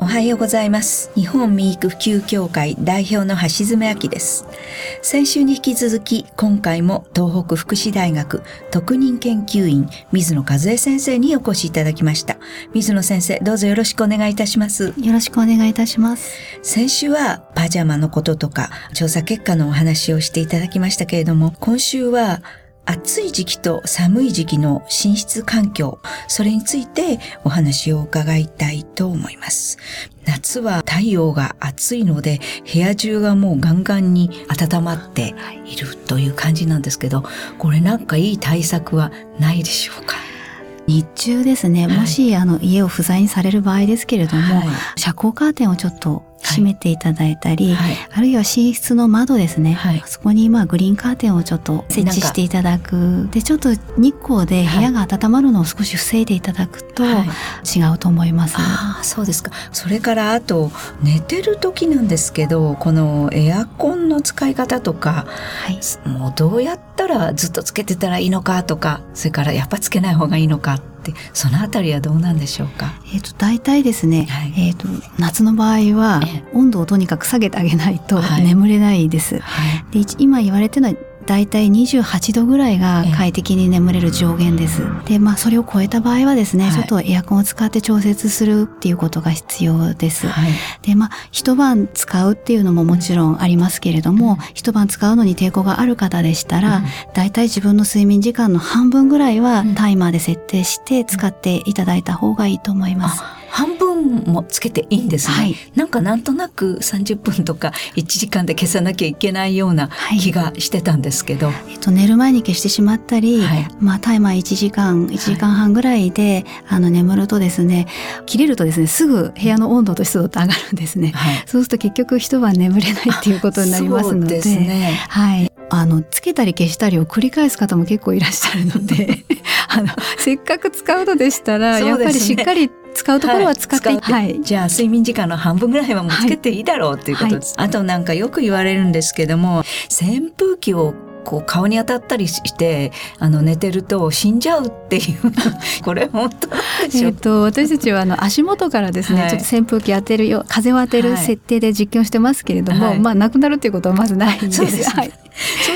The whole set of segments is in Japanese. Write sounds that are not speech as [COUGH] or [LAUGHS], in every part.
おはようございます。日本民育普及協会代表の橋爪明です。先週に引き続き、今回も東北福祉大学特任研究員水野和恵先生にお越しいただきました。水野先生、どうぞよろしくお願いいたします。よろしくお願いいたします。先週はパジャマのこととか調査結果のお話をしていただきましたけれども、今週は暑い時期と寒い時期の寝室環境、それについてお話を伺いたいと思います。夏は太陽が暑いので部屋中がもうガンガンに温まっているという感じなんですけど、これなんかいい対策はないでしょうか？日中ですね、はい。もしあの家を不在にされる場合ですけれども、はい。遮光カーテンをちょっと閉めていただいたり、はい。あるいは寝室の窓ですね、はい。そこにまあグリーンカーテンをちょっと設置していただく。でちょっと日光で部屋が温まるのを少し防いでいただくとはい。違うと思います。ああそうですか。それからあと寝てる時なんですけどこのエアコンの使い方とかはい。もうどうやったらずっとつけてたらいいのかとかそれからやっぱつけない方がいいのかってそのあたりはどうなんでしょうか？えっ、と大体ですね、はい。えっ、と夏の場合はええ。温度をとにかく下げてあげないとはい。眠れないです。はい。で一今言われてるのは大体28度ぐらいが快適に眠れる上限です。で、まあそれを超えた場合はですね、はいちょっとエアコンを使って調節するっていうことが必要です。はいで、まあ一晩使うっていうのももちろんありますけれども、一晩使うのに抵抗がある方でしたら、うん大体自分の睡眠時間の半分ぐらいはうんタイマーで設定して使っていただいた方がいいと思います。あ半分もつけていいんですね、はい。なんかなんとなく30分とか1時間で消さなきゃいけないようなはい。気がしてたんですけど、えっと、寝る前に消してしまったり、はい。まあ、タイマー1時間、1時間半ぐらいで、あの、眠るとですね、切れるとですね、すぐ部屋の温度と湿度って上がるんですね。はい。そうすると結局一晩眠れないっていうことになりますので。ですね。はい。あの、つけたり消したりを繰り返す方も結構いらっしゃるので、あの、せっかく使うのでしたら、そうやっぱりしっかり使うところは使って、はい。使ってはい。じゃあ睡眠時間の半分ぐらいはもうつけていいだろうっていうことです。あとなんかよく言われるんですけども扇風機をこう顔に当たったりしてあの寝てると死んじゃうっていう。[LAUGHS] これ本当えっと私たちはあの [LAUGHS] 足元からですね、はい。ちょっと扇風機当てるよ風を当てるはい。設定で実験をしてますけれども、はい。まあなくなるっていうことはまずないんです。そうですね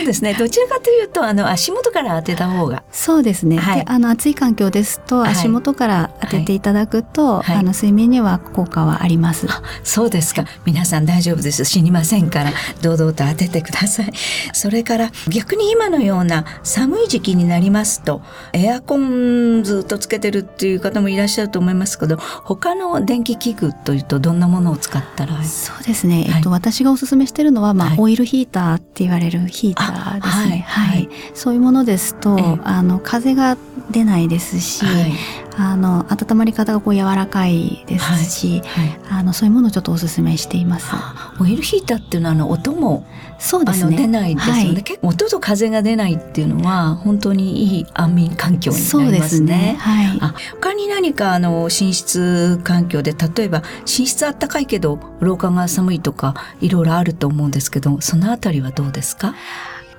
ですね。どちらかというとあの足元から当てた方が。そうですね。はい。であの暑い環境ですとはい。足元から当てていただくと、はい。あの睡眠には効果はあります。そうですか。皆さん大丈夫です。死にませんから堂々と当ててください。それから逆に今のような寒い時期になりますとエアコンずっとつけてるっていう方もいらっしゃると思いますけど他の電気器具というとどんなものを使ったらそうですね。はいえっと私がお勧めしてるのはまあ、はい。オイルヒーターって言われるヒーターですね。あはいはいそういうものですと、ええあの風が出ないですし、はいあの温まり方がこう柔らかいですし、はいあのそういうものをちょっとお勧めしています。オイルヒーターっていうのはあの音もあそうですね。の出ないですよね、はい結構音と風が出ないっていうのは本当にいい安眠環境にそうなりでますすねね。。はい。あ他に何かあの寝室環境で例えば寝室あったかいけど廊下が寒いとかいろいろあると思うんですけどそのあたりはどうですか？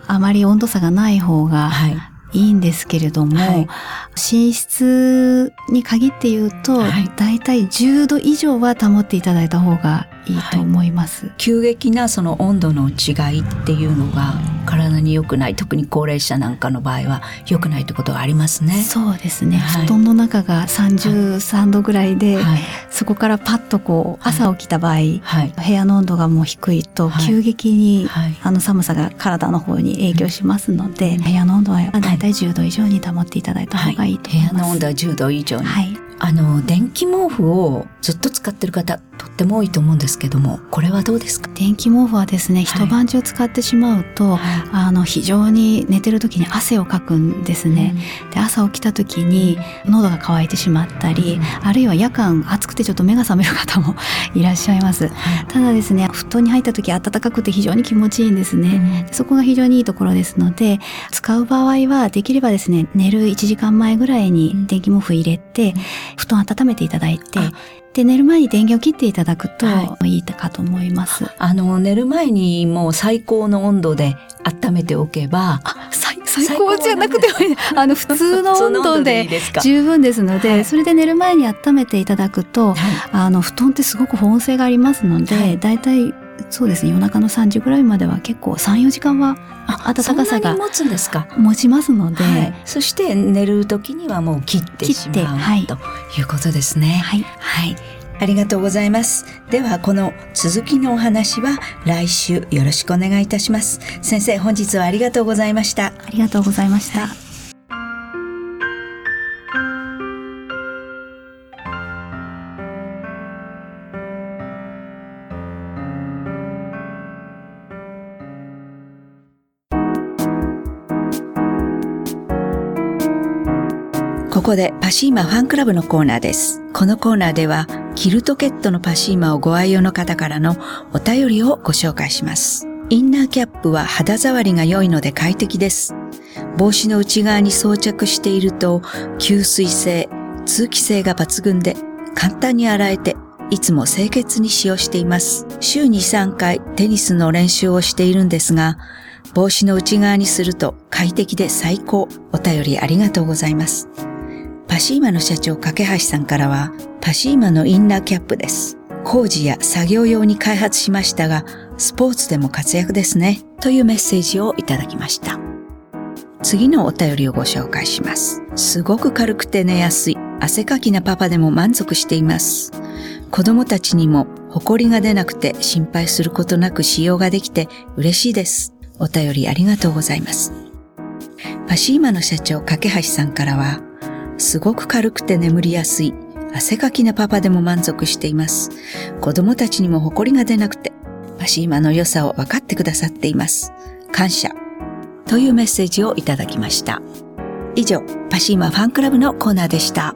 あまり温度差がない方がはい。いいんですけれども、はい。寝室に限って言うと、はい。だいたい10度以上は保っていただいた方がいいと思います。急激なその温度の違いっていうのが体に良くない特に高齢者なんかの場合は良くないってことがありますね。そうですね、はい。布団の中が33度ぐらいで、はい。そこからパッとこう朝起きた場合、はい。部屋の温度がもう低いとはい。急激に、はい。あの寒さが体の方に影響しますので、部屋の温度はだい。たい10度以上に保っていただいた方がい。いと部思います。屋の温度は10度以上に、はい、あの電気毛布をずっと使ってる方とっても多いと思うんですけどもこれはどうですか、電気毛布はですね、一晩中使ってしまうと、あの非常に寝てる時に汗をかくんですね。で朝起きた時に喉が渇いてしまったり、あるいは夜間暑くてちょっと目が覚める方も [LAUGHS] いらっしゃいます。はい。ただですね、布団に入った時暖かくて非常に気持ちいいんですね。そこが非常にいいところですので、使う場合はできればですね、寝る1時間前ぐらいに電気毛布入れて、布団温めていただいてあ、で、寝る前に電源を切っていただくとはい。いかと思います。あの寝る前にもう最高の温度で温めておけばあ、最最高じゃなくてもいい。あの普通の温度です十分ですので、はい。それで寝る前に温めていただくと、あの布団ってすごく保温性がありますので、はい。だいたいそうですね夜中の3時ぐらいまでは結構34時間はあ暖かさが持つんですか？持ちますので、はい、そして寝る時にはもう切ってしまう切ってはいということですね。はい、はい。ありがとうございます。では、この続きのお話は来週よろしくお願いいたします。先生、本日はありがとうございました。ありがとうございました。ここでパシーマファンクラブのコーナーです。このコーナーでは、キルトケットのパシーマをご愛用の方からのお便りをご紹介します。インナーキャップは肌触りが良いので快適です。帽子の内側に装着していると、吸水性、通気性が抜群で、簡単に洗えて、いつも清潔に使用しています。週に3回テニスの練習をしているんですが、帽子の内側にすると快適で最高。お便りありがとうございます。パシーマの社長架橋さんからは、パシーマのインナーキャップです。工事や作業用に開発しましたが、スポーツでも活躍ですね。というメッセージをいただきました。次のお便りをご紹介します。すごく軽くて寝やすい、汗かきなパパでも満足しています。子供たちにも埃が出なくて心配することなく使用ができて嬉しいです。お便りありがとうございます。パシーマの社長架橋さんからは、すごく軽くて眠りやすい、汗かきなパパでも満足しています。子供たちにも誇りが出なくて、パシーマの良さを分かってくださっています。感謝。というメッセージをいただきました。以上、パシーマファンクラブのコーナーでした。